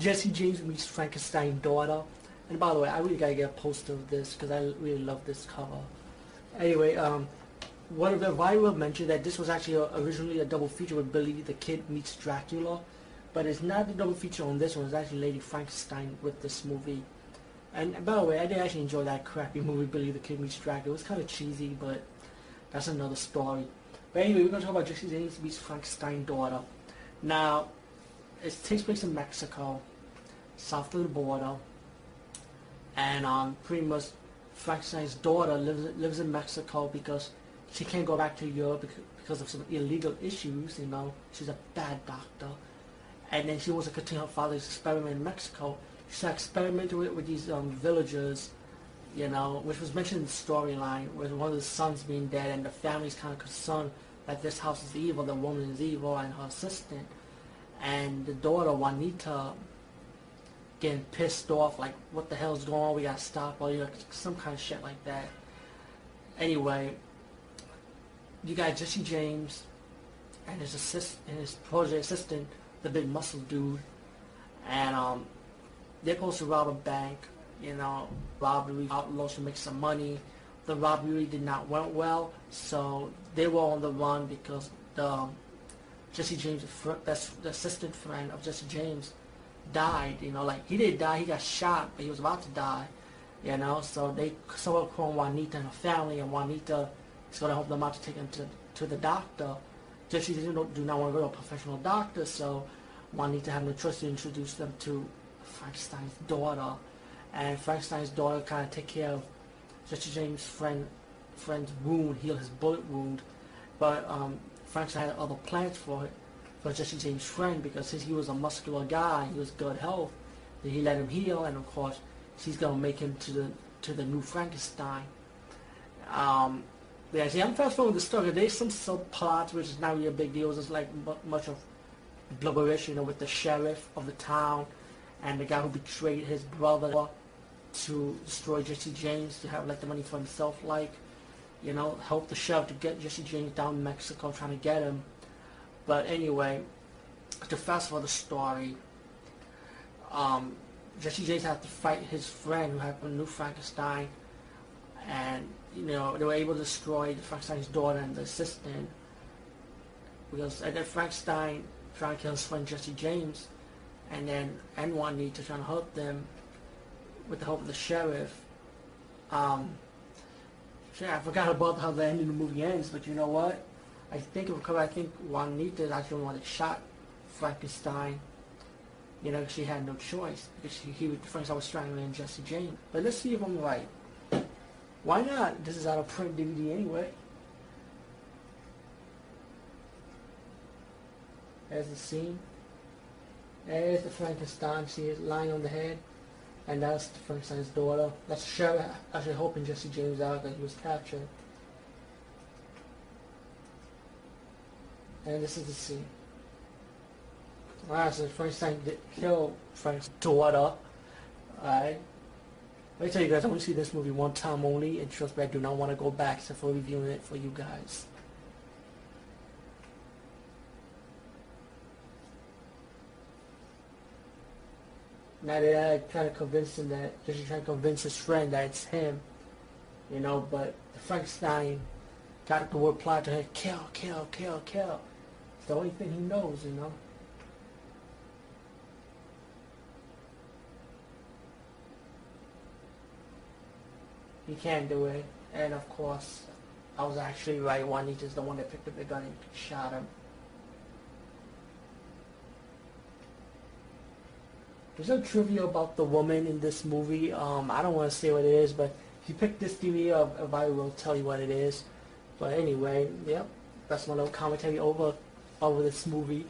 Jesse James meets Frankenstein's daughter. And by the way, I really gotta get a poster of this because I really love this cover. Anyway, um, one of the viral mentioned that this was actually a, originally a double feature with Billy the Kid meets Dracula, but it's not the double feature on this one. It's actually Lady Frankenstein with this movie. And by the way, I did actually enjoy that crappy movie Billy the Kid meets Dracula. It was kind of cheesy, but that's another story. But anyway, we're gonna talk about Jesse James meets Frankenstein's daughter. Now, it takes place in Mexico, south of the border, and um, pretty much Frankenstein's daughter lives lives in Mexico because she can't go back to Europe because of some illegal issues. You know, she's a bad doctor, and then she wants to continue her father's experiment in Mexico. She's experimenting with, with these um, villagers, you know, which was mentioned in the storyline, with one of the sons being dead, and the family's kind of concerned that this house is evil, the woman is evil, and her assistant, and the daughter Juanita getting pissed off, like, what the hell's going on? We gotta stop, or you know, some kind of shit like that. Anyway, you got Jesse James and his assist and his project assistant, the big muscle dude, and um, they're supposed to rob a bank. You know, robbery outlaws to make some money. The robbery did not went well, so they were on the run because the um, Jesse James, the assistant friend of Jesse James, died. You know, like he didn't die, he got shot, but he was about to die. You know, so they someone called Juanita and her family, and Juanita is going to help them out to take him to to the doctor. Jesse do not want to go to a professional doctor, so Juanita had no choice to introduce them to Frankenstein's daughter, and Frankenstein's daughter kind of take care of Jesse James' friend friend's wound, heal his bullet wound, but um, Frankenstein had other plans for it for Jesse James' friend because since he was a muscular guy, he was good health, then he let him heal, and of course, she's gonna make him to the to the new Frankenstein. Um, yeah, see, I'm fast forwarding the story. There's some subplots which is not really a big deal. It's like much of blubberish, you know, with the sheriff of the town and the guy who betrayed his brother to destroy Jesse James to have like the money for himself, like, you know, help the sheriff to get Jesse James down in Mexico, trying to get him. But anyway, to fast forward the story, um, Jesse James had to fight his friend who had a new Frankenstein, and you know they were able to destroy the Frankenstein's daughter and the assistant because and then Frankenstein trying to kill his friend Jesse James, and then and Juanita trying to help them with the help of the sheriff. Um, I forgot about how the end of the movie ends, but you know what? I think because I think Juanita actually that shot Frankenstein. You know, she had no choice because she, he would, Frankenstein was strangling Jesse James. But let's see if I'm right. Why not? This is out of print DVD anyway. There's the scene. There's the Frankenstein. She is lying on the head. And that's the Frankenstein's daughter. That's Sheriff actually helping Jesse James out that he was captured. And this is the scene. Alright, so Frankenstein did kill Frank's daughter. Alright. Let me tell you guys, I only see this movie one time only, and trust me, I do not want to go back except for reviewing it for you guys. Now that I try to convince him that, just trying to convince his friend that it's him, you know, but Frankenstein got the word applied to him, kill, kill, kill, kill. The only thing he knows, you know. He can't do it. And of course, I was actually right. Juanita's the one that picked up the gun and shot him. There's no trivia about the woman in this movie. Um, I don't want to say what it is, but if you pick this DVD up, I will tell you what it is. But anyway, yep, that's my little commentary over over this movie.